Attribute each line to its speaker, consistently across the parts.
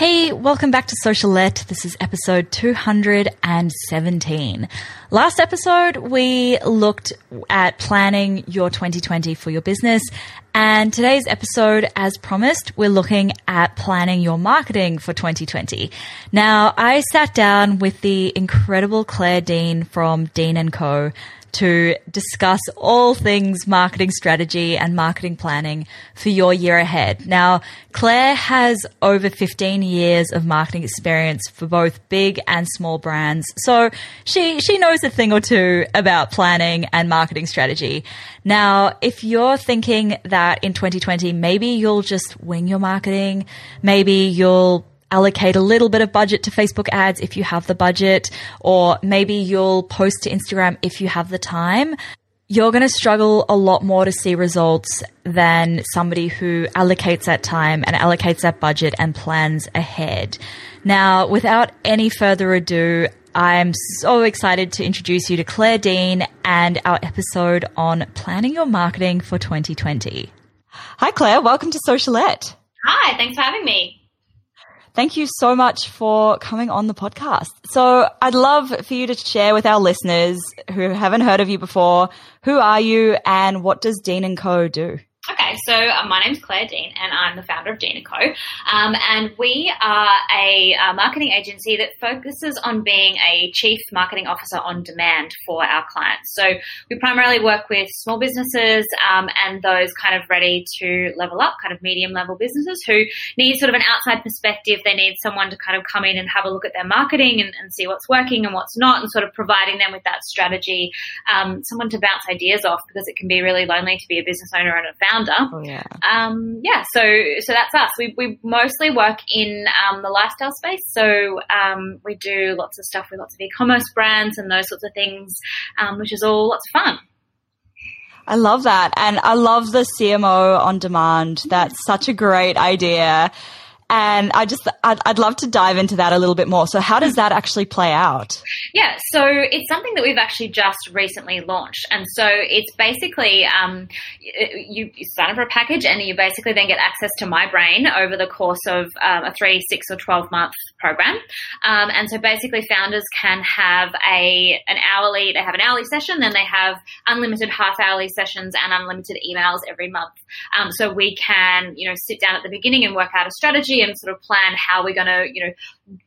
Speaker 1: Hey, welcome back to Socialette. This is episode 217. Last episode, we looked at planning your 2020 for your business. And today's episode, as promised, we're looking at planning your marketing for 2020. Now, I sat down with the incredible Claire Dean from Dean & Co to discuss all things marketing strategy and marketing planning for your year ahead. Now, Claire has over 15 years of marketing experience for both big and small brands. So she, she knows a thing or two about planning and marketing strategy. Now, if you're thinking that in 2020, maybe you'll just wing your marketing, maybe you'll allocate a little bit of budget to Facebook ads if you have the budget, or maybe you'll post to Instagram if you have the time. You're going to struggle a lot more to see results than somebody who allocates that time and allocates that budget and plans ahead. Now, without any further ado, I'm so excited to introduce you to Claire Dean and our episode on planning your marketing for 2020. Hi, Claire. Welcome to Socialette.
Speaker 2: Hi, thanks for having me.
Speaker 1: Thank you so much for coming on the podcast. So I'd love for you to share with our listeners who haven't heard of you before, who are you and what does Dean & Co do?
Speaker 2: So uh, my name's Claire Dean, and I'm the founder of Dean & Co. Um, and we are a, a, marketing agency that focuses on being a chief marketing officer on demand for our clients. So we primarily work with small businesses um, and those kind of ready to level up, kind of medium level businesses who need sort of an outside perspective. They need someone to kind of come in and have a look at their marketing and, and see what's working and what's not, and sort of providing them with that strategy, um, someone to bounce ideas off because it can be really lonely to be a business owner and a founder.
Speaker 1: Oh, yeah.
Speaker 2: Um, yeah. So, so that's us. We, we mostly work in um, the lifestyle space. So um, we do lots of stuff with lots of e-commerce brands and those sorts of things, um, which is all lots of fun.
Speaker 1: I love that. And I love the CMO on demand. That's such a great idea. And I just, I'd, I'd, love to dive into that a little bit more. So how does that actually play out?
Speaker 2: Yeah, so it's something that we've actually just recently launched. And so it's basically, um, you, you sign up for a package and you basically then get access to my brain over the course of um, a three, six or 12 month program. Um, and so basically founders can have a, an hourly, they have an hourly session, then they have unlimited half hourly sessions and unlimited emails every month. Um, so we can, you know, sit down at the beginning and work out a strategy and sort of plan how we're going to, you know,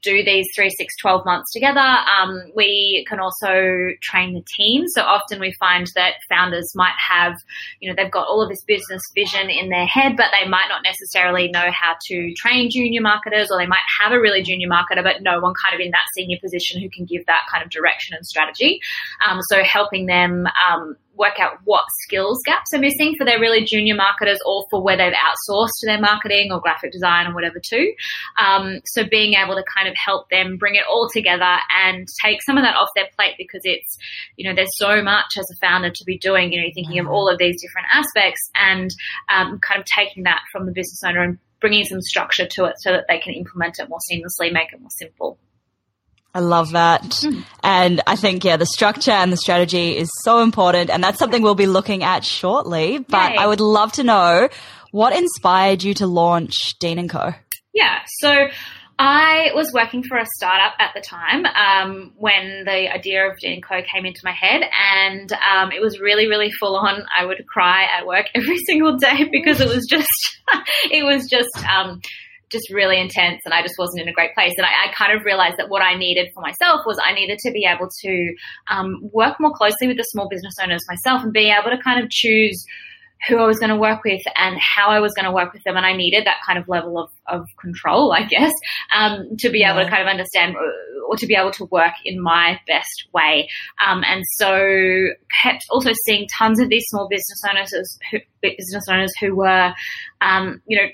Speaker 2: do these three, six, 12 months together. Um, we can also train the team. So often we find that founders might have, you know, they've got all of this business vision in their head, but they might not necessarily know how to train junior marketers or they might have a really junior marketer, but no one kind of in that senior position who can give that kind of direction and strategy. Um, so helping them, um, work out what skills gaps are missing for their really junior marketers or for where they've outsourced their marketing or graphic design or whatever too. Um, so being able to kind of help them bring it all together and take some of that off their plate because it's, you know, there's so much as a founder to be doing, you know, thinking of mm-hmm. all of these different aspects and um, kind of taking that from the business owner and bringing some structure to it so that they can implement it more seamlessly, make it more simple.
Speaker 1: I love that. Mm. And I think, yeah, the structure and the strategy is so important. And that's something we'll be looking at shortly. But Yay. I would love to know what inspired you to launch Dean & Co?
Speaker 2: Yeah. So I was working for a startup at the time um, when the idea of Dean & Co came into my head. And um, it was really, really full on. I would cry at work every single day because it was just, it was just, um, just really intense and I just wasn't in a great place. And I, I, kind of realized that what I needed for myself was I needed to be able to um, work more closely with the small business owners myself and be able to kind of choose who I was going to work with and how I was going to work with them. And I needed that kind of level of, of control, I guess, um, to be yeah. able to kind of understand uh, or to be able to work in my best way. Um, and so kept also seeing tons of these small business owners who, business owners who were, um, you know,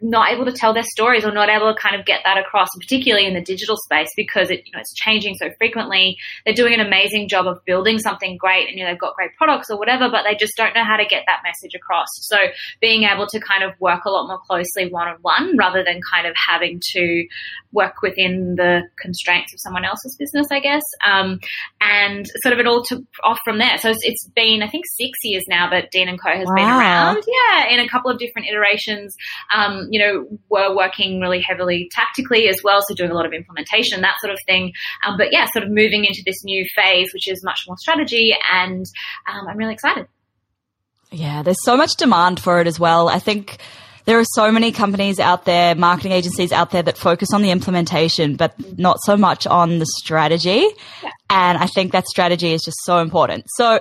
Speaker 2: not able to tell their stories or not able to kind of get that across, particularly in the digital space because it, you know, it's changing so frequently. They're doing an amazing job of building something great and, you know, they've got great products or whatever, but they just don't know how to get that message across. So being able to kind of work a lot more closely one on one rather than kind of having to work within the constraints of someone else's business, I guess. Um, and sort of it all took off from there. So it's, it's been, I think, six years now that Dean and Co has wow. been around. Yeah, in a couple of different iterations. Um, you know, we're working really heavily tactically as well, so doing a lot of implementation, that sort of thing. Um, but yeah, sort of moving into this new phase, which is much more strategy, and um, I'm really excited.
Speaker 1: Yeah, there's so much demand for it as well. I think there are so many companies out there, marketing agencies out there that focus on the implementation, but not so much on the strategy. Yeah. And I think that strategy is just so important. So,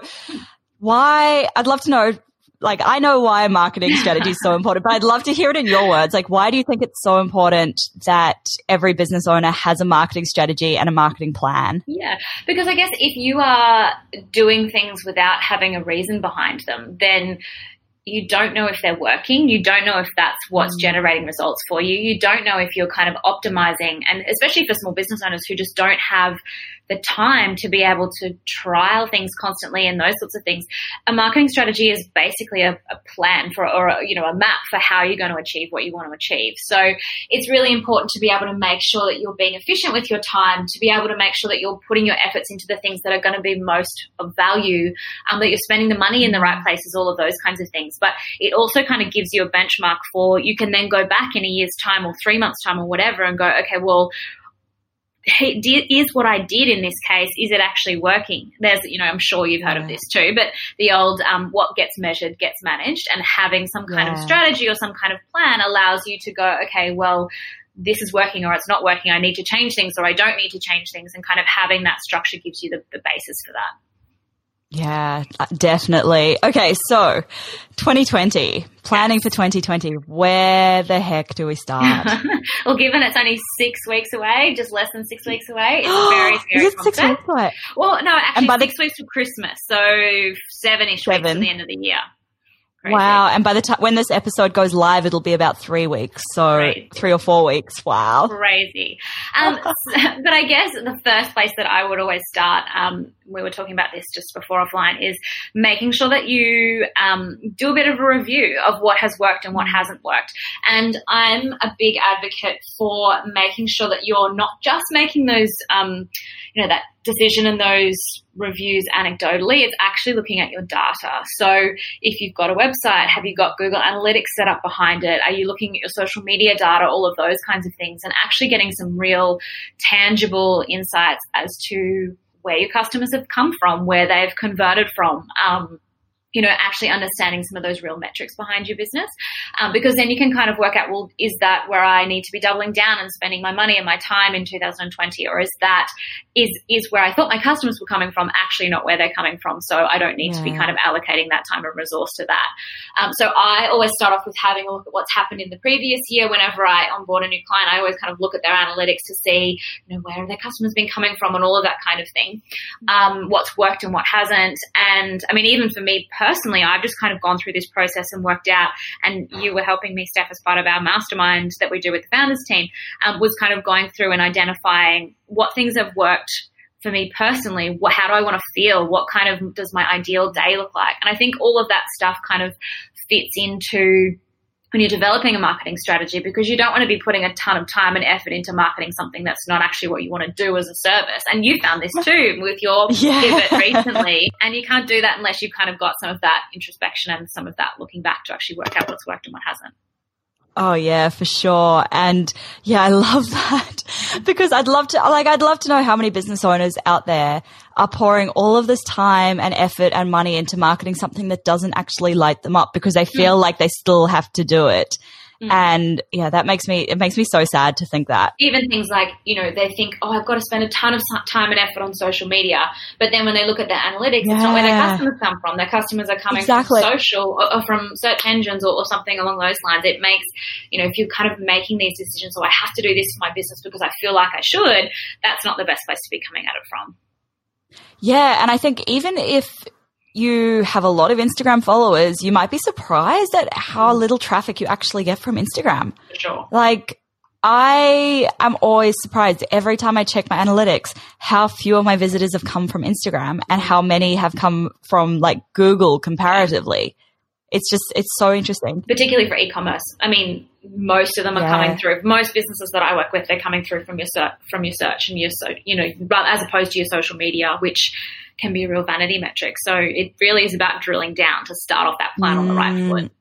Speaker 1: why I'd love to know like I know why marketing strategy is so important, but I'd love to hear it in your words. Like, why do you think it's so important that every business owner has a marketing strategy and a marketing plan?
Speaker 2: Yeah, because I guess if you are doing things without having a reason behind them, then you don't know if they're working. You don't know if that's what's mm. generating results for you. You don't know if you're kind of optimizing, and especially for small business owners who just don't have the time to be able to trial things constantly and those sorts of things. A marketing strategy is basically a, a plan for, or a, you know, a map for how you're going to achieve what you want to achieve. So it's really important to be able to make sure that you're being efficient with your time, to be able to make sure that you're putting your efforts into the things that are going to be most of value, um, that you're spending the money in the right places, all of those kinds of things. But it also kind of gives you a benchmark for you can then go back in a year's time or three months time or whatever and go, okay, well, is what I did in this case, is it actually working? There's, you know, I'm sure you've heard yeah. of this too, but the old, um, what gets measured gets managed and having some kind yeah. of strategy or some kind of plan allows you to go, okay, well, this is working or it's not working. I need to change things or I don't need to change things and kind of having that structure gives you the, the basis for that.
Speaker 1: Yeah, uh, definitely. Okay, so 2020, planning yes. for 2020. Where the heck do we start?
Speaker 2: well, given it's only six weeks away, just less than six weeks away, it's very, very
Speaker 1: Is it six weeks away?
Speaker 2: Well, no, actually, by six the- weeks from Christmas, so seven-ish Seven. weeks to the end of the year.
Speaker 1: Crazy. Wow. And by the time when this episode goes live, it'll be about three weeks. So Crazy. three or four weeks. Wow.
Speaker 2: Crazy. Um, but I guess the first place that I would always start, um, we were talking about this just before offline, is making sure that you um, do a bit of a review of what has worked and what mm. hasn't worked. And I'm a big advocate for making sure that you're not just making those, um, you know, that decision and those reviews anecdotally. It's actually looking at your data. So if you've got a website, have you got Google Analytics set up behind it? Are you looking at your social media data? All of those kinds of things and actually getting some real tangible insights as to where your customers have come from, where they've converted from. Um, you know, actually understanding some of those real metrics behind your business. Um, because then you can kind of work out, well, is that where I need to be doubling down and spending my money and my time in 2020? Or is that, is, is where I thought my customers were coming from actually not where they're coming from? So I don't need yeah. to be kind of allocating that time and resource to that. Um, so I always start off with having a look at what's happened in the previous year. Whenever I onboard a new client, I always kind of look at their analytics to see, you know, where their customers been coming from and all of that kind of thing. Um, what's worked and what hasn't. And I mean, even for me personally, I've just kind of gone through this process and worked out, and you were helping me, Steph, as part of our mastermind that we do with the founders team, um, was kind of going through and identifying what things have worked for me personally, what, how do I want to feel? What kind of does my ideal day look like? And I think all of that stuff kind of fits into when you're developing a marketing strategy because you don't want to be putting a ton of time and effort into marketing something that's not actually what you want to do as a service. And you found this too with your yeah. pivot recently. And you can't do that unless you've kind of got some of that introspection and some of that looking back to actually work out what's worked and what hasn't.
Speaker 1: Oh yeah, for sure. And yeah, I love that because I'd love to, like, I'd love to know how many business owners out there are pouring all of this time and effort and money into marketing something that doesn't actually light them up because they feel mm. like they still have to do it. Mm. And yeah, that makes me, it makes me so sad to think that.
Speaker 2: Even things like, you know, they think, oh, I've got to spend a ton of time and effort on social media. But then when they look at their analytics, yeah. it's not where their customers come from. Their customers are coming exactly. from social or, or from search engines or, or, something along those lines. It makes, you know, if you're kind of making these decisions, oh, I have to do this for my business because I feel like I should, that's not the best place to be coming at it from.
Speaker 1: Yeah. And I think even if, you have a lot of Instagram followers, you might be surprised at how mm. little traffic you actually get from Instagram.
Speaker 2: Sure.
Speaker 1: Like, I am always surprised every time I check my analytics how few of my visitors have come from Instagram and how many have come from like Google comparatively. It's just, it's so interesting.
Speaker 2: Particularly for e-commerce. I mean, most of them are yeah. coming through. Most businesses that I work with, they're coming through from your search, from your search and your, so, you know, as opposed to your social media, which can be a real vanity metric. So it really is about drilling down to start off that plan mm. on the right mm. foot.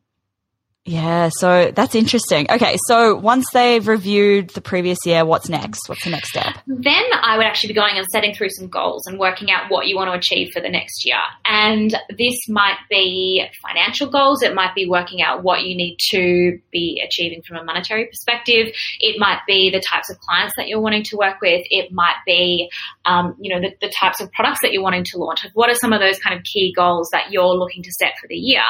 Speaker 1: Yeah, so that's interesting. Okay, so once they've reviewed the previous year, what's next? What's the next step?
Speaker 2: Then I would actually be going and setting through some goals and working out what you want to achieve for the next year. And this might be financial goals, it might be working out what you need to be achieving from a monetary perspective, it might be the types of clients that you're wanting to work with, it might be, um, you know, the, the types of products that you're wanting to launch. What are some of those kind of key goals that you're looking to set for the year?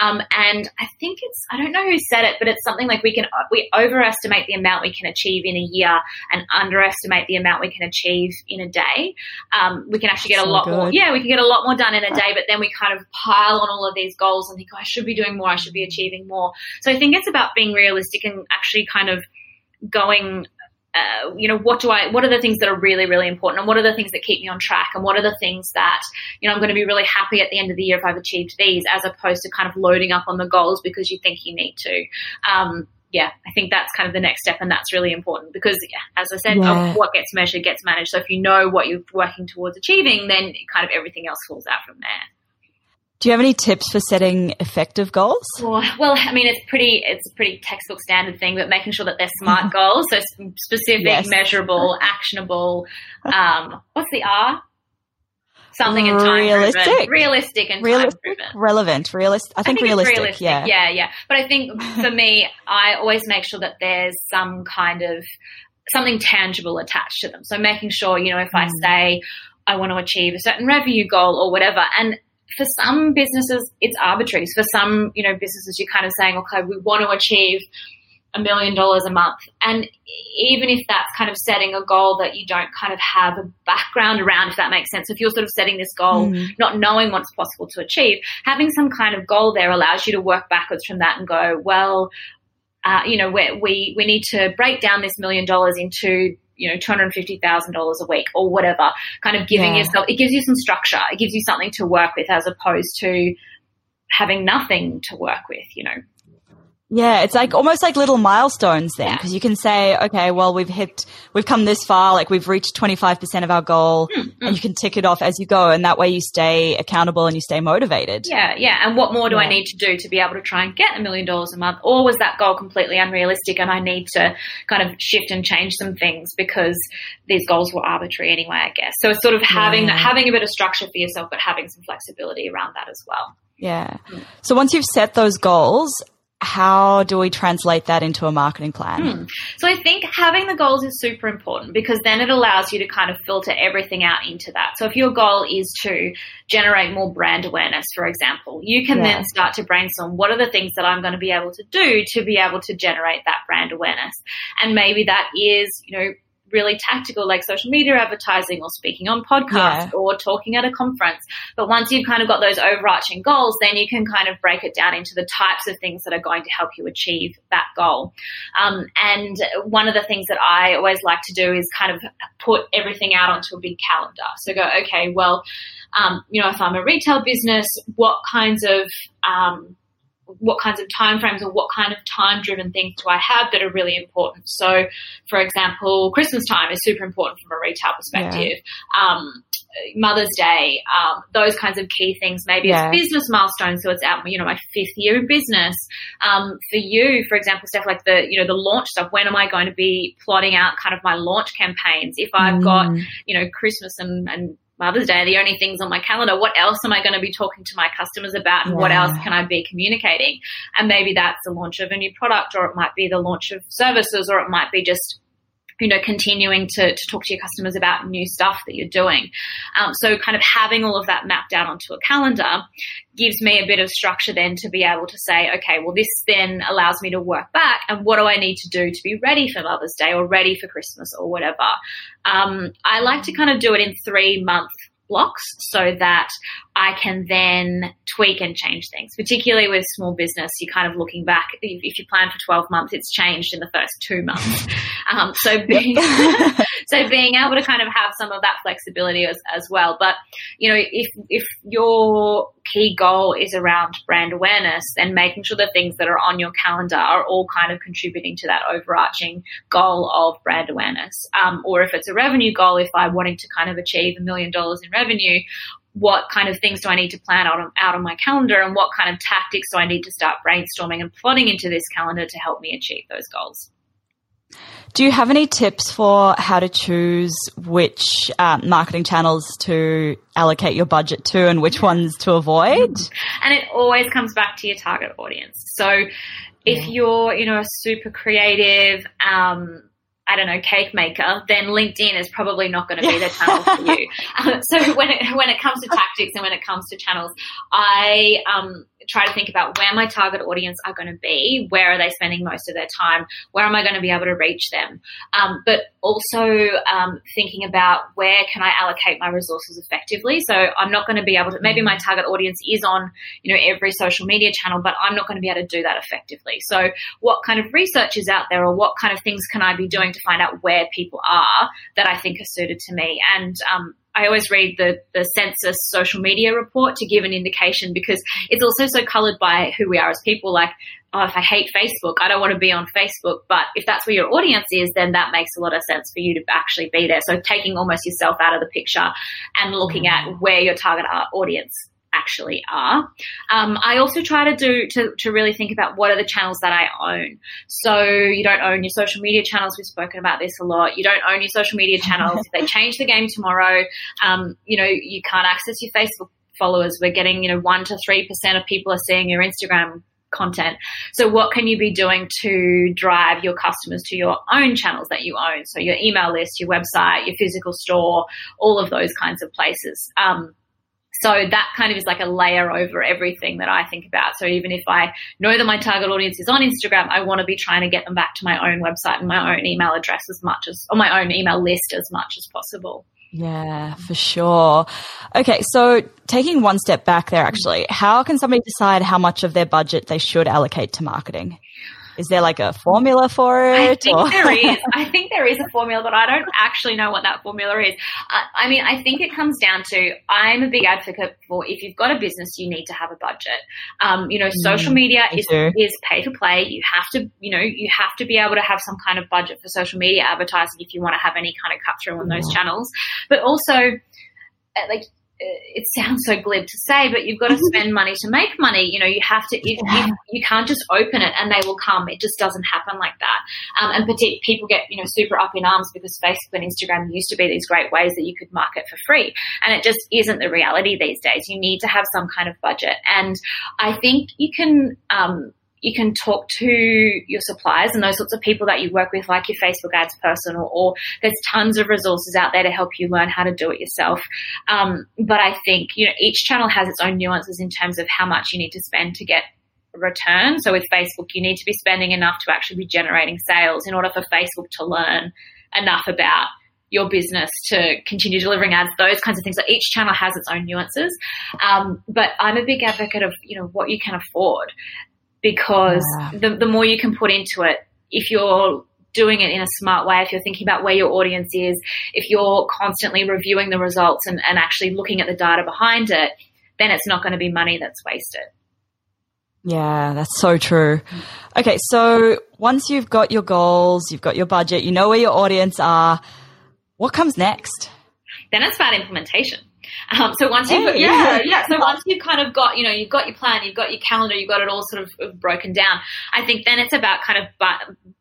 Speaker 2: Um, and I think it's I don't know who said it, but it's something like we can we overestimate the amount we can achieve in a year and underestimate the amount we can achieve in a day. Um, we can actually get a lot good. more. Yeah, we can get a lot more done in a day, but then we kind of pile on all of these goals and think, oh, I should be doing more. I should be achieving more. So I think it's about being realistic and actually kind of going uh, you know, what do I, what are the things that are really, really important and what are the things that keep me on track and what are the things that, you know, I'm going to be really happy at the end of the year if I've achieved these as opposed to kind of loading up on the goals because you think you need to. Um, yeah, I think that's kind of the next step, and that's really important because, yeah, as I said, yeah. what gets measured gets managed. So if you know what you're working towards achieving, then kind of everything else falls out from there.
Speaker 1: Do you have any tips for setting effective goals?
Speaker 2: Well, well, I mean, it's pretty, it's a pretty textbook standard thing, but making sure that they're smart goals, so specific, yes. measurable, actionable. Um, what's the R? Something in time realistic, driven. realistic and realistic, time driven,
Speaker 1: relevant, realist. I think, I think realistic, realistic. Yeah,
Speaker 2: yeah, yeah. But I think for me, I always make sure that there's some kind of something tangible attached to them. So making sure, you know, if I mm. say I want to achieve a certain revenue goal or whatever, and for some businesses, it's arbitrary. For some, you know, businesses, you're kind of saying, okay, we want to achieve a million dollars a month. And even if that's kind of setting a goal that you don't kind of have a background around, if that makes sense. If you're sort of setting this goal, mm. not knowing what's possible to achieve, having some kind of goal there allows you to work backwards from that and go, well, uh, you know, we, we need to break down this million dollars into you know, $250,000 a week or whatever, kind of giving yeah. yourself, it gives you some structure. It gives you something to work with as opposed to having nothing to work with, you know.
Speaker 1: Yeah, it's like almost like little milestones then, because yeah. you can say, okay, well, we've hit, we've come this far, like we've reached 25% of our goal, mm, and you can tick it off as you go, and that way you stay accountable and you stay motivated.
Speaker 2: Yeah, yeah. And what more do yeah. I need to do to be able to try and get a million dollars a month? Or was that goal completely unrealistic and I need to kind of shift and change some things because these goals were arbitrary anyway, I guess. So it's sort of having, yeah. having a bit of structure for yourself, but having some flexibility around that as well.
Speaker 1: Yeah. So once you've set those goals, how do we translate that into a marketing plan? Hmm.
Speaker 2: So I think having the goals is super important because then it allows you to kind of filter everything out into that. So if your goal is to generate more brand awareness, for example, you can yeah. then start to brainstorm what are the things that I'm going to be able to do to be able to generate that brand awareness. And maybe that is, you know, really tactical like social media advertising or speaking on podcasts yeah. or talking at a conference. But once you've kind of got those overarching goals, then you can kind of break it down into the types of things that are going to help you achieve that goal. Um, and one of the things that I always like to do is kind of put everything out onto a big calendar. So go, okay, well, um, you know, if I'm a retail business, what kinds of um, what kinds of timeframes or what kind of time driven things do I have that are really important. So, for example, Christmas time is super important from a retail perspective. Yeah. Um, Mother's Day, um, those kinds of key things. Maybe yeah. it's business milestones, so it's out, you know, my fifth year in business. Um, for you, for example, stuff like the, you know, the launch stuff. When am I going to be plotting out kind of my launch campaigns? If I've mm. got, you know, Christmas and, and Mother's Day are the only things on my calendar. What else am I going to be talking to my customers about? And yeah. what else can I be communicating? And maybe that's the launch of a new product, or it might be the launch of services, or it might be just you know, continuing to, to talk to your customers about new stuff that you're doing. Um, so kind of having all of that mapped out onto a calendar gives me a bit of structure then to be able to say, okay, well, this then allows me to work back and what do I need to do to be ready for Mother's Day or ready for Christmas or whatever. Um, I like to kind of do it in three month blocks so that I can then tweak and change things, particularly with small business. You're kind of looking back, if you plan for 12 months, it's changed in the first two months. Um, so being, so being able to kind of have some of that flexibility as, as well. But, you know, if, if your key goal is around brand awareness, then making sure the things that are on your calendar are all kind of contributing to that overarching goal of brand awareness. Um, or if it's a revenue goal, if I'm wanting to kind of achieve a million dollars in revenue, what kind of things do I need to plan out on, out on my calendar and what kind of tactics do I need to start brainstorming and plotting into this calendar to help me achieve those goals.
Speaker 1: Do you have any tips for how to choose which uh, marketing channels to allocate your budget to and which ones to avoid?
Speaker 2: And it always comes back to your target audience. So if you're, you know, a super creative, um, I don't know, cake maker, then LinkedIn is probably not going to be the channel for you. Um, so when it, when it comes to tactics and when it comes to channels, I um, try to think about where my target audience are going to be, where are they spending most of their time, where am I going to be able to reach them, um, but also um, thinking about where can I allocate my resources effectively. So I'm not going to be able to. Maybe my target audience is on you know every social media channel, but I'm not going to be able to do that effectively. So what kind of research is out there, or what kind of things can I be doing to find out where people are that I think are suited to me, and um, I always read the, the Sensis social media report to give an indication because it's also so colored by who we are as people. Like, oh, if I hate Facebook, I don't want to be on Facebook. But if that's where your audience is, then that makes a lot of sense for you to actually be there. So taking almost yourself out of the picture and looking mm. at where your target uh, audience actually are. Um, I also try to do to, to really think about what are the channels that I own. So you don't own your social media channels. We've spoken about this a lot. You don't own your social media channels. if they change the game tomorrow, um, you know you can't access your Facebook followers. We're getting you know one to three percent of people are seeing your Instagram content. So what can you be doing to drive your customers to your own channels that you own? So your email list, your website, your physical store, all of those kinds of places. Um, so that kind of is like a layer over everything that I think about. So even if I know that my target audience is on Instagram, I want to be trying to get them back to my own website and my own email address as much as, or my own email list as much as possible.
Speaker 1: Yeah, for sure. Okay, so taking one step back there, actually, how can somebody decide how much of their budget they should allocate to marketing? Is there like a formula for it?
Speaker 2: I think or? there is. I think there is a formula, but I don't actually know what that formula is. Uh, I mean, I think it comes down to I'm a big advocate for if you've got a business, you need to have a budget. Um, you know, social mm, media is is pay to play. You have to, you know, you have to be able to have some kind of budget for social media advertising if you want to have any kind of cut through on those mm. channels. But also, uh, like it sounds so glib to say, but you've got to mm-hmm. spend money to make money. You know, you have to, you, yeah. you, you, can't just open it and they will come. It just doesn't happen like that. Um, and people get, you know, super up in arms because Facebook and Instagram used to be these great ways that you could market for free. And it just isn't the reality these days. You need to have some kind of budget. And I think you can, um, you can talk to your suppliers and those sorts of people that you work with, like your Facebook ads person, or, or there's tons of resources out there to help you learn how to do it yourself. Um, but I think, you know, each channel has its own nuances in terms of how much you need to spend to get return. So with Facebook, you need to be spending enough to actually be generating sales in order for Facebook to learn enough about your business to continue delivering ads, those kinds of things. So each channel has its own nuances. Um, but I'm a big advocate of, you know, what you can afford because yeah. the, the more you can put into it, if you're doing it in a smart way, if you're thinking about where your audience is, if you're constantly reviewing the results and, and actually looking at the data behind it, then it's not going to be money that's wasted.
Speaker 1: Yeah, that's so true. Okay, so once you've got your goals, you've got your budget, you know where your audience are, what comes next?
Speaker 2: Then it's about implementation. Um, so once you've, hey, yeah, yeah, yeah. So once you've kind of got, you know, you've got your plan, you've got your calendar, you've got it all sort of broken down. I think then it's about kind of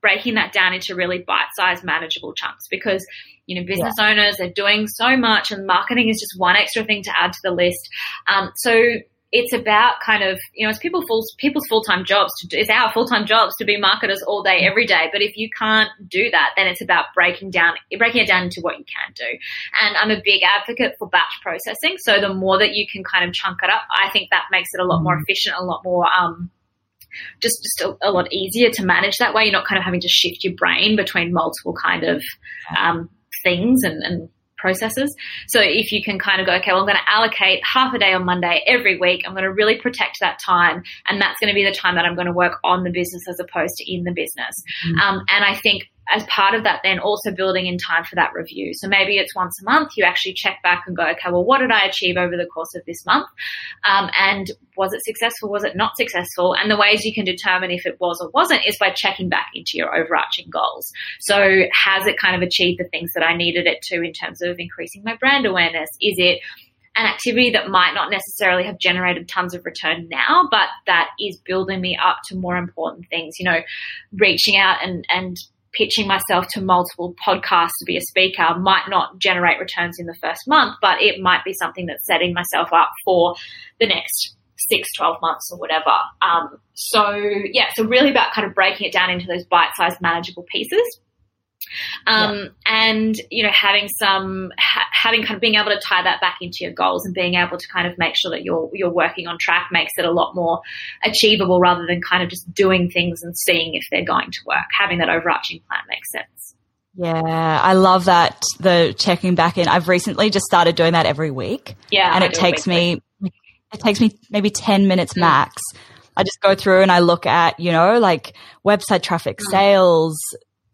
Speaker 2: breaking that down into really bite-sized, manageable chunks because you know, business yeah. owners, they're doing so much and marketing is just one extra thing to add to the list. Um, so it's about kind of you know it's people full, people's full time jobs to it's our full time jobs to be marketers all day every day. But if you can't do that, then it's about breaking down breaking it down into what you can do. And I'm a big advocate for batch processing. So the more that you can kind of chunk it up, I think that makes it a lot more mm-hmm. efficient, a lot more um, just just a, a, lot easier to manage that way. You're not kind of having to shift your brain between multiple kind of um, things and, and processes. So if you can kind of go, okay, well, I'm going to allocate half a day on Monday every week. I'm going to really protect that time. And that's going to be the time that I'm going to work on the business as opposed to in the business. Mm-hmm. Um, and I think as part of that, then also building in time for that review. So maybe it's once a month, you actually check back and go, okay, well, what did I achieve over the course of this month? Um, and was it successful? Was it not successful? And the ways you can determine if it was or wasn't is by checking back into your overarching goals. So has it kind of achieved the things that I needed it to in terms of increasing my brand awareness? Is it an activity that might not necessarily have generated tons of return now, but that is building me up to more important things, you know, reaching out and, and pitching myself to multiple podcasts to be a speaker might not generate returns in the first month, but it might be something that's setting myself up for the next six, 12 months or whatever. Um, so yeah, so really about kind of breaking it down into those bite-sized manageable pieces. Um, yeah. and you know having some ha- having kind of being able to tie that back into your goals and being able to kind of make sure that you're you're working on track makes it a lot more achievable rather than kind of just doing things and seeing if they're going to work having that overarching plan makes sense
Speaker 1: yeah, I love that the checking back in. I've recently just started doing that every week.
Speaker 2: Yeah,
Speaker 1: and it takes me it takes me maybe 10 minutes mm. max. I just go through and I look at, you know, like website traffic, mm. sales,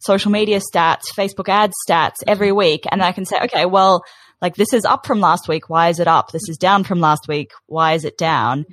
Speaker 1: social media stats, Facebook ad stats every week. And I can say, okay, well, like this is up from last week. Why is it up? This is down from last week. Why is it down?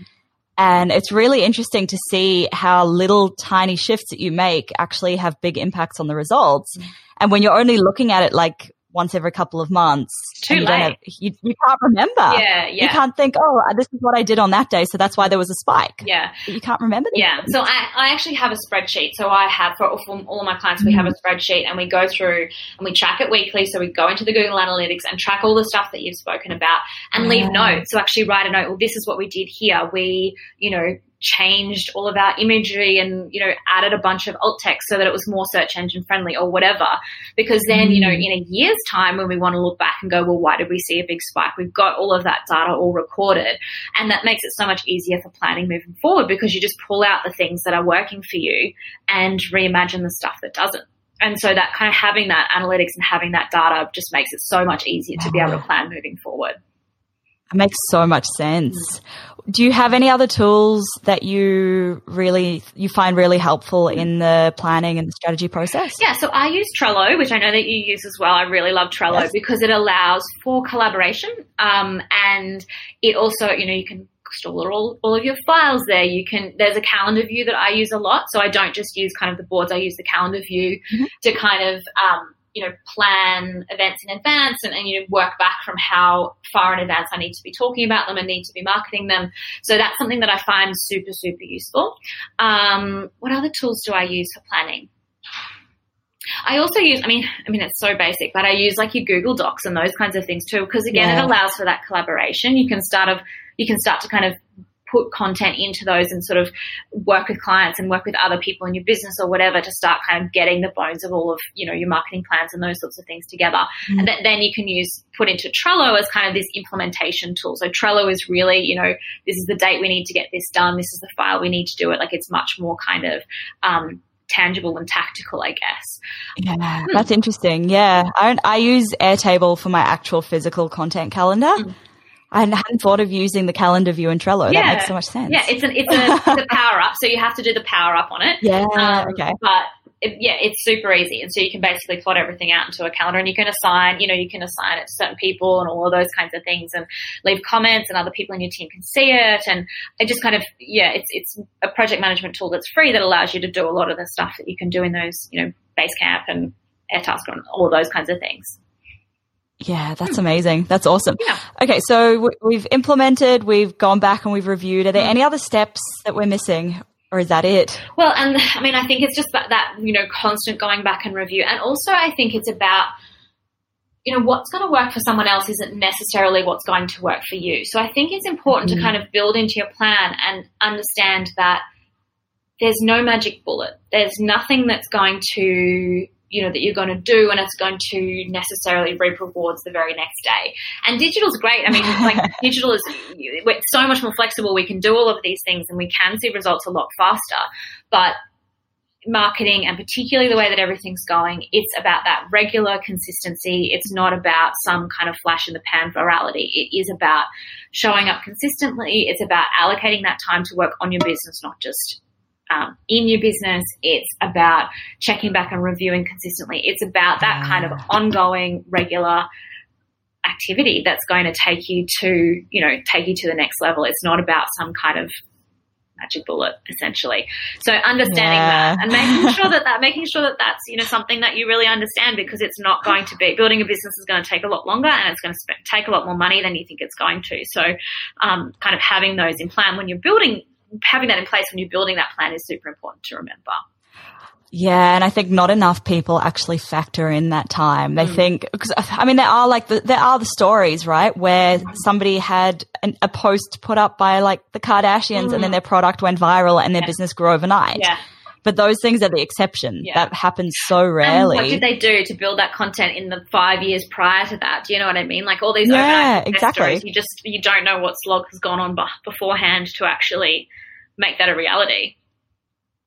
Speaker 1: And it's really interesting to see how little tiny shifts that you make actually have big impacts on the results. Mm. And when you're only looking at it like once every couple of months.
Speaker 2: Too you,
Speaker 1: have, you, you, can't remember.
Speaker 2: Yeah, yeah.
Speaker 1: You can't think, oh, this is what I did on that day, so that's why there was a spike.
Speaker 2: Yeah.
Speaker 1: But you can't remember.
Speaker 2: Yeah. So I, I actually have a spreadsheet. So I have for, for all of my clients, we have a mm-hmm. spreadsheet and we go through and we track it weekly. So we go into the Google Analytics and track all the stuff that you've spoken about and yeah. leave notes. So actually write a note. Well, this is what we did here. We, you know, changed all of our imagery and, you know, added a bunch of alt text so that it was more search engine friendly or whatever. Because then, you know, mm. in a year's time when we want to look back and go, well, why did we see a big spike? We've got all of that data all recorded. And that makes it so much easier for planning moving forward because you just pull out the things that are working for you and reimagine the stuff that doesn't. And so that kind of having that analytics and having that data just makes it so much easier to be able to plan moving forward.
Speaker 1: It makes so much sense. Do you have any other tools that you really you find really helpful in the planning and the strategy process?
Speaker 2: Yeah, so I use Trello, which I know that you use as well. I really love Trello yes. because it allows for collaboration, um, and it also you know you can store all, all of your files there. You can there's a calendar view that I use a lot, so I don't just use kind of the boards. I use the calendar view mm-hmm. to kind of um, you know, plan events in advance and, and, you know, work back from how far in advance I need to be talking about them and need to be marketing them. So that's something that I find super, super useful. Um, what other tools do I use for planning? I also use, I mean, I mean, it's so basic, but I use like your Google Docs and those kinds of things too, because again, yeah. it allows for that collaboration. You can start of, you can start to kind of put content into those and sort of work with clients and work with other people in your business or whatever to start kind of getting the bones of all of, you know, your marketing plans and those sorts of things together. Mm-hmm. And then you can use, put into Trello as kind of this implementation tool. So Trello is really, you know, this is the date we need to get this done. This is the file we need to do it. Like it's much more kind of, um, tangible and tactical, I guess.
Speaker 1: Yeah, that's interesting. Yeah, I, I use Airtable for my actual physical content calendar. Mm. I hadn't thought of using the calendar view in Trello. Yeah. That makes so much sense.
Speaker 2: Yeah, it's an it's a, it's a power up, so you have to do the power up on it.
Speaker 1: Yeah. Um, okay.
Speaker 2: But it, yeah, it's super easy, and so you can basically plot everything out into a calendar, and you can assign, you know, you can assign it to certain people and all of those kinds of things, and leave comments, and other people in your team can see it, and it just kind of yeah, it's it's a project management tool that's free that allows you to do a lot of the stuff that you can do in those, you know, Basecamp and Airtasker and all of those kinds of things.
Speaker 1: Yeah, that's amazing. That's awesome.
Speaker 2: Yeah.
Speaker 1: Okay, so we've implemented, we've gone back and we've reviewed. Are there any other steps that we're missing? Or is that it?
Speaker 2: Well, and I mean, I think it's just that, that, you know, constant going back and review. And also, I think it's about you know, what's going to work for someone else isn't necessarily what's going to work for you. So I think it's important mm-hmm. to kind of build into your plan and understand that there's no magic bullet. There's nothing that's going to you know that you're going to do and it's going to necessarily reap rewards the very next day and digital's great i mean like digital is so much more flexible we can do all of these things and we can see results a lot faster but marketing and particularly the way that everything's going, it's about that regular consistency. It's not about some kind of flash in the pan virality. It is about showing up consistently. It's about allocating that time to work on your business, not just um, in your business. It's about checking back and reviewing consistently. It's about that kind of ongoing, regular activity that's going to take you to, you know, take you to the next level. It's not about some kind of magic bullet essentially. So understanding yeah. that and making sure that that making sure that that's you know something that you really understand because it's not going to be building a business is going to take a lot longer and it's going to sp- take a lot more money than you think it's going to. So um, kind of having those in plan when you're building having that in place when you're building that plan is super important to remember.
Speaker 1: Yeah, and I think not enough people actually factor in that time. They mm. think because I mean there are like the, there are the stories right where somebody had an, a post put up by like the Kardashians mm. and then mm. their product went viral and their yeah. business grew overnight.
Speaker 2: Yeah.
Speaker 1: But those things are the exception. Yeah. That happens so rarely.
Speaker 2: And what did they do to build that content in the five years prior to that? Do you know what I mean? Like all these
Speaker 1: yeah, exactly.
Speaker 2: you just you don't know what slog has gone on beforehand to actually make that a reality.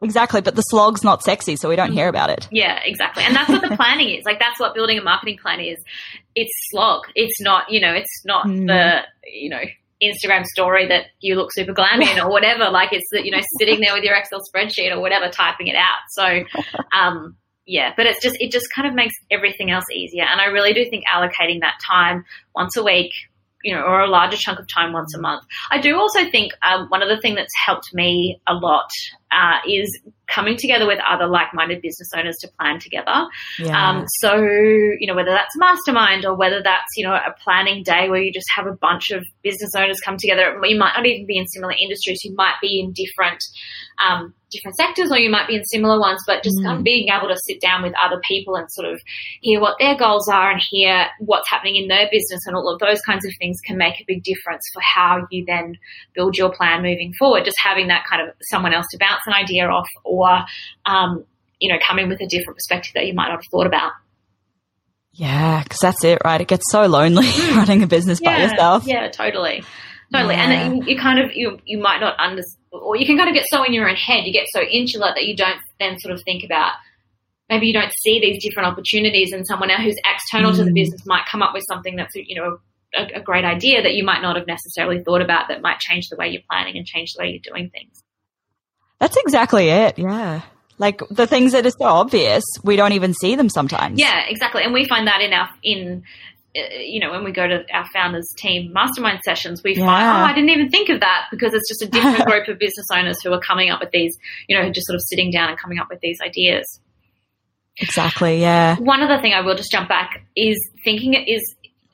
Speaker 1: Exactly, but the slog's not sexy, so we don't hear about it.
Speaker 2: Yeah, exactly. And that's what the planning is. Like that's what building a marketing plan is. It's slog. It's not, you know, it's not mm. the, you know, Instagram story that you look super glam in or whatever. Like it's that, you know, sitting there with your Excel spreadsheet or whatever, typing it out. So, um, yeah, but it's just, it just kind of makes everything else easier. And I really do think allocating that time once a week, you know, or a larger chunk of time once a month. I do also think um, one of the things that's helped me a lot uh, is coming together with other like-minded business owners to plan together. Yeah. Um, so, you know, whether that's mastermind or whether that's, you know, a planning day where you just have a bunch of business owners come together. You might not even be in similar industries. You might be in different, um, different sectors or you might be in similar ones, but just mm. being able to sit down with other people and sort of hear what their goals are and hear what's happening in their business and all of those kinds of things can make a big difference for how you then build your plan moving forward. Just having that kind of someone else to bounce an idea off or, um, you know, come in with a different perspective that you might not have thought about.
Speaker 1: Yeah, because that's it, right? It gets so lonely mm. running a business
Speaker 2: yeah,
Speaker 1: by yourself.
Speaker 2: Yeah, totally, totally. Yeah. And you kind of you you might not understand, or you can kind of get so in your own head, you get so insular that you don't then sort of think about. Maybe you don't see these different opportunities, and someone else who's external mm. to the mm. business might come up with something that's you know a, a great idea that you might not have necessarily thought about that might change the way you're planning and change the way you're doing things.
Speaker 1: That's exactly it. Yeah. Like the things that are so obvious, we don't even see them sometimes.
Speaker 2: Yeah, exactly. And we find that in our, in, you know, when we go to our founders team mastermind sessions, we yeah. find, oh, I didn't even think of that because it's just a different group of business owners who are coming up with these, you know, just sort of sitting down and coming up with these ideas.
Speaker 1: Exactly. Yeah.
Speaker 2: One other thing I will just jump back is thinking is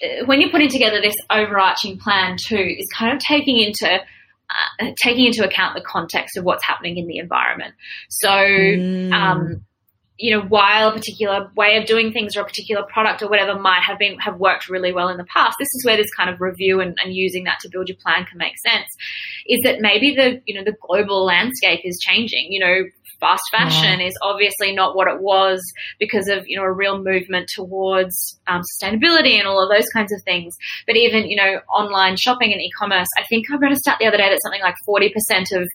Speaker 2: uh, when you're putting together this overarching plan too, is kind of taking into uh, taking into account the context of what's happening in the environment. So, mm. um, you know, while a particular way of doing things or a particular product or whatever might have been have worked really well in the past, this is where this kind of review and, and using that to build your plan can make sense. Is that maybe the you know the global landscape is changing? You know, fast fashion yeah. is obviously not what it was because of you know a real movement towards um, sustainability and all of those kinds of things. But even you know online shopping and e-commerce, I think I read a stat the other day that something like forty percent of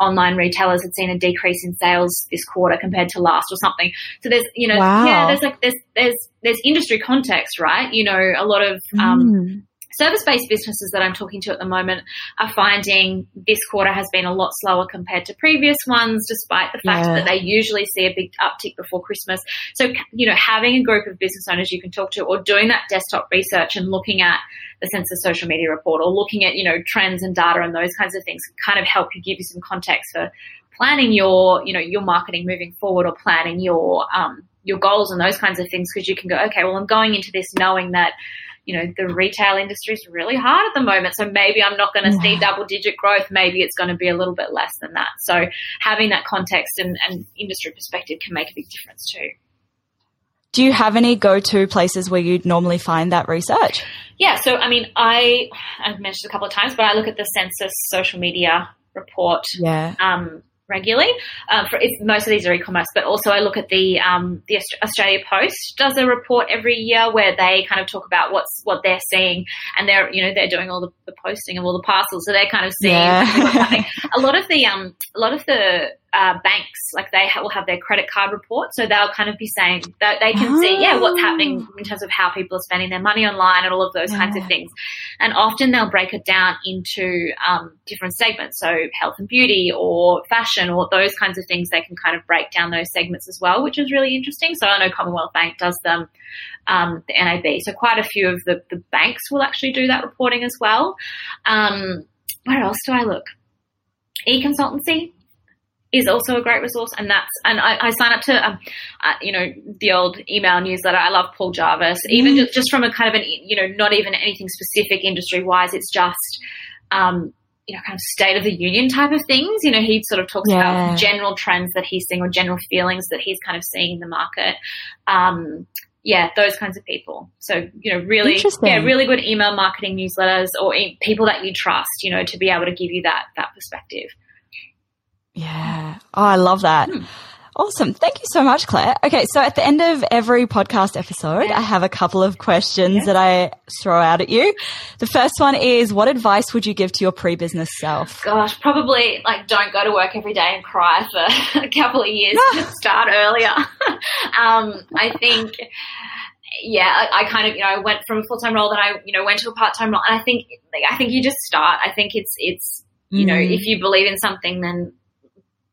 Speaker 2: online retailers had seen a decrease in sales this quarter compared to last or something. So there's you know wow. yeah there's like there's there's there's industry context right you know a lot of um, mm service based businesses that I'm talking to at the moment are finding this quarter has been a lot slower compared to previous ones, despite the fact yeah. that they usually see a big uptick before Christmas. So, you know, having a group of business owners you can talk to or doing that desktop research and looking at the Sensis Social Media Report or looking at, you know, trends and data and those kinds of things kind of help you give you some context for planning your, you know, your marketing moving forward or planning your, um, your goals and those kinds of things because you can go, okay, well, I'm going into this knowing that you know, the retail industry is really hard at the moment. So maybe I'm not going to yeah. see double digit growth. Maybe it's going to be a little bit less than that. So having that context and, and industry perspective can make a big difference too.
Speaker 1: Do you have any go-to places where you'd normally find that research?
Speaker 2: Yeah, so I mean, I I've mentioned a couple of times, but I look at the Sensis social media report.
Speaker 1: Yeah.
Speaker 2: Um, regularly. Um, for most of these are e-commerce, but also I look at the um, the Australia Post does a report every year where they kind of talk about what's what they're seeing, and they're you know they're doing all the, the posting of all the parcels, so they're kind of seeing
Speaker 1: Yeah.
Speaker 2: A lot of the um a lot of the uh, banks like they ha- will have their credit card report, so they'll kind of be saying that they can see yeah what's happening in terms of how people are spending their money online and all of those kinds of things. And often they'll break it down into um, different segments. So health and beauty or fashion or those kinds of things, they can kind of break down those segments as well, which is really interesting. So I know Commonwealth Bank does them, um, the NAB. So quite a few of the, the banks will actually do that reporting as well. Um, where else do I look? E-consultancy is also a great resource, and that's and I, I sign up to um, uh, you know the old email newsletter. I love Paul Jarvis, even just, just from a kind of an you know not even anything specific industry wise. It's just um, you know kind of state of the union type of things. You know he sort of talks
Speaker 1: Yeah.
Speaker 2: about general trends that he's seeing or general feelings that he's kind of seeing in the market. Um, yeah, those kinds of people. So you know, really, yeah, really good email marketing newsletters or e- people that you trust. You know, to be able to give you that that perspective.
Speaker 1: Yeah. Oh, I love that.
Speaker 2: Hmm.
Speaker 1: Awesome. Thank you so much, Claire. Okay, so at the end of every podcast episode. I have a couple of questions
Speaker 2: Yeah.
Speaker 1: that I throw out at you. The first one is what advice would you give to your pre-business self?
Speaker 2: Gosh, probably like don't go to work every day and cry for a couple of years. Just start earlier. um, I think, yeah, I, I kind of you know I went from a full time role, then I you know went to a part time role, and I think like, I think you just start. I think it's it's you know
Speaker 1: Mm.
Speaker 2: if you believe in something, then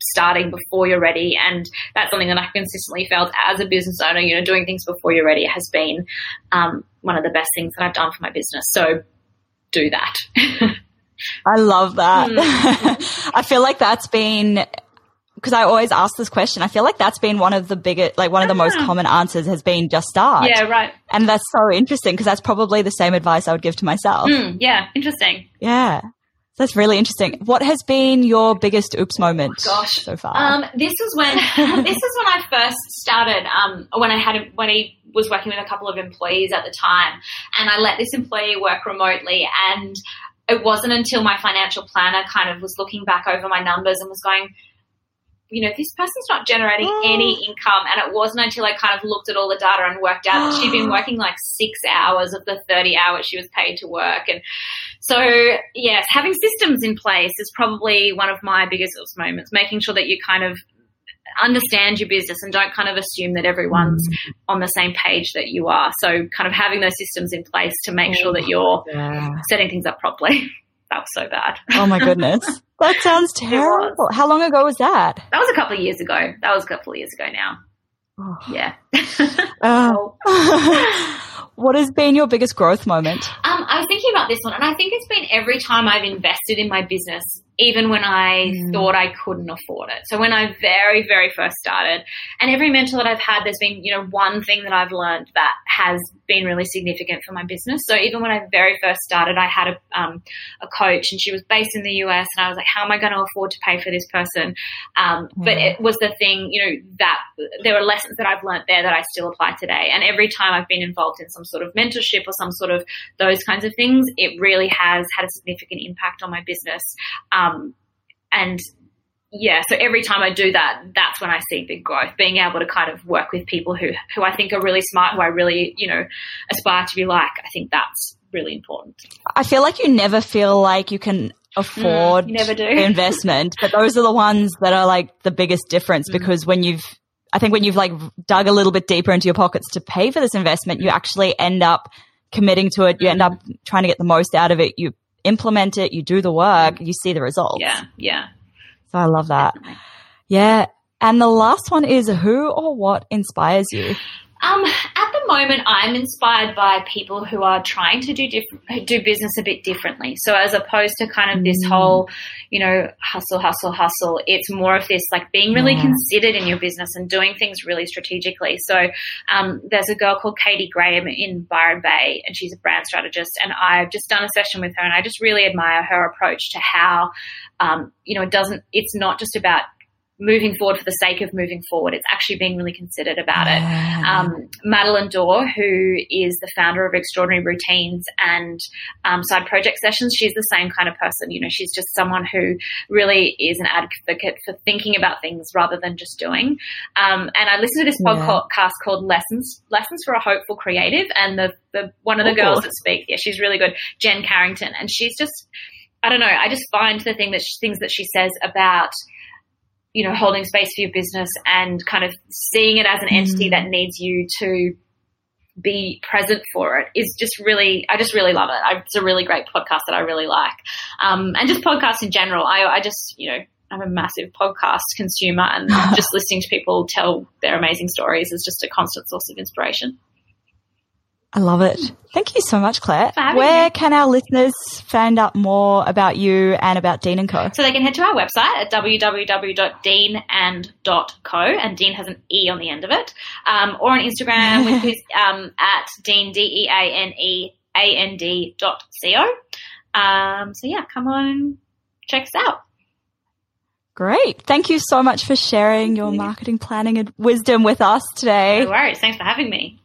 Speaker 2: starting before you're ready and that's something that I've consistently felt as a business owner you know doing things before you're ready has been um, one of the best things that I've done for my business so do that
Speaker 1: I love that.
Speaker 2: Mm.
Speaker 1: I feel like that's been because I always ask this question. I feel like that's been one of the biggest, like one of the most
Speaker 2: Ah.
Speaker 1: common answers has been just start.
Speaker 2: yeah right
Speaker 1: And that's so interesting because that's probably the same advice I would give to myself.
Speaker 2: Mm, yeah interesting
Speaker 1: Yeah. That's really interesting. What has been your biggest oops moment
Speaker 2: Gosh.
Speaker 1: so far?
Speaker 2: Um, this is when this is when I first started. Um, when I had a, when I was working with a couple of employees at the time, and I let this employee work remotely. And it wasn't until my financial planner kind of was looking back over my numbers and was going, you know, this person's not generating
Speaker 1: Mm.
Speaker 2: any income. And it wasn't until I kind of looked at all the data and worked out that she'd been working like six hours of the 30 hours she was paid to work. And so, yes, having systems in place is probably one of my biggest moments, making sure that you kind of understand your business and don't kind of assume that everyone's on the same page that you are. So, kind of having those systems in place to make sure that you're
Speaker 1: yeah.
Speaker 2: setting things up properly. that was so bad.
Speaker 1: Oh my goodness. That sounds terrible. How long ago was that?
Speaker 2: That was a couple of years ago. That was a couple of years ago now.
Speaker 1: Oh.
Speaker 2: Yeah.
Speaker 1: Oh. what has been your biggest growth moment?
Speaker 2: Um, I was thinking about this one, and I think it's been every time I've invested in my business, even when I
Speaker 1: Mm.
Speaker 2: thought I couldn't afford it. So when I very, very first started, and every mentor that I've had, there's been you know one thing that I've learned that has been really significant for my business. So even when I very first started, I had a um, a coach, and she was based in the US, and I was like, how am I going to afford to pay for this person? Um, But it was the thing, you know, that there were lessons that I've learned there that I still apply today. And every time I've been involved in some sort of mentorship or some sort of those kinds of things, it really has had a significant impact on my business. Um, and yeah, so every time I do that, that's when I see big growth. Being able to kind of work with people who who I think are really smart, who I really you know aspire to be like. I think that's really important.
Speaker 1: I feel like you never feel like you can afford
Speaker 2: Mm, never do.
Speaker 1: the investment, but those are the ones that are like the biggest difference
Speaker 2: Mm.
Speaker 1: because when you've, I think when you've like dug a little bit deeper into your pockets to pay for this investment, you actually end up committing to it. You end up
Speaker 2: Mm-hmm.
Speaker 1: trying to get the most out of it. You implement it, you do the work, you see the results.
Speaker 2: Yeah, yeah.
Speaker 1: So I love that. Yeah. And the last one is who or what inspires you?
Speaker 2: Um, at the moment, I'm inspired by people who are trying to do diff- do business a bit differently. So as opposed to kind of this
Speaker 1: Mm.
Speaker 2: whole, you know, hustle, hustle, hustle, it's more of this like being really
Speaker 1: Yeah.
Speaker 2: considered in your business and doing things really strategically. So um, there's a girl called Katie Graham in Byron Bay, and she's a brand strategist. And I've just done a session with her, and I just really admire her approach to how, um, you know, it doesn't. It's not just about moving forward for the sake of moving forward. It's actually being really considered about it. Um, Madeleine Dore, who is the founder of Extraordinary Routines and um, Side Project Sessions, she's the same kind of person. You know, she's just someone who really is an advocate for thinking about things rather than just doing. Um, and I listened to this podcast yeah. called Lessons Lessons for a Hopeful Creative, and the, the one of the Ooh. girls that speak, yeah, she's really good, Jen Carrington, and she's just I don't know. I just find the thing that she, things that she says about you know, holding space for your business and kind of seeing it as an entity mm. that needs you to be present for it is just really, I just really love it. It's a really great podcast that I really like. Um, and just podcasts in general. I, I just, you know, I'm a massive podcast consumer and just listening to people tell their amazing stories is just a constant source of inspiration.
Speaker 1: I love it. Thank you so much, Claire. Where me. can our listeners find out more about you and about Deane and Co?
Speaker 2: So they can head to our website at www.deaneand.co, and Deane has an E on the end of it, um, or on Instagram, which is um, at Deane D E A N E A N D dot co. Um, so yeah, come on, check us out.
Speaker 1: Great. Thank you so much for sharing your marketing planning and wisdom with us today.
Speaker 2: No worries. Thanks for having me.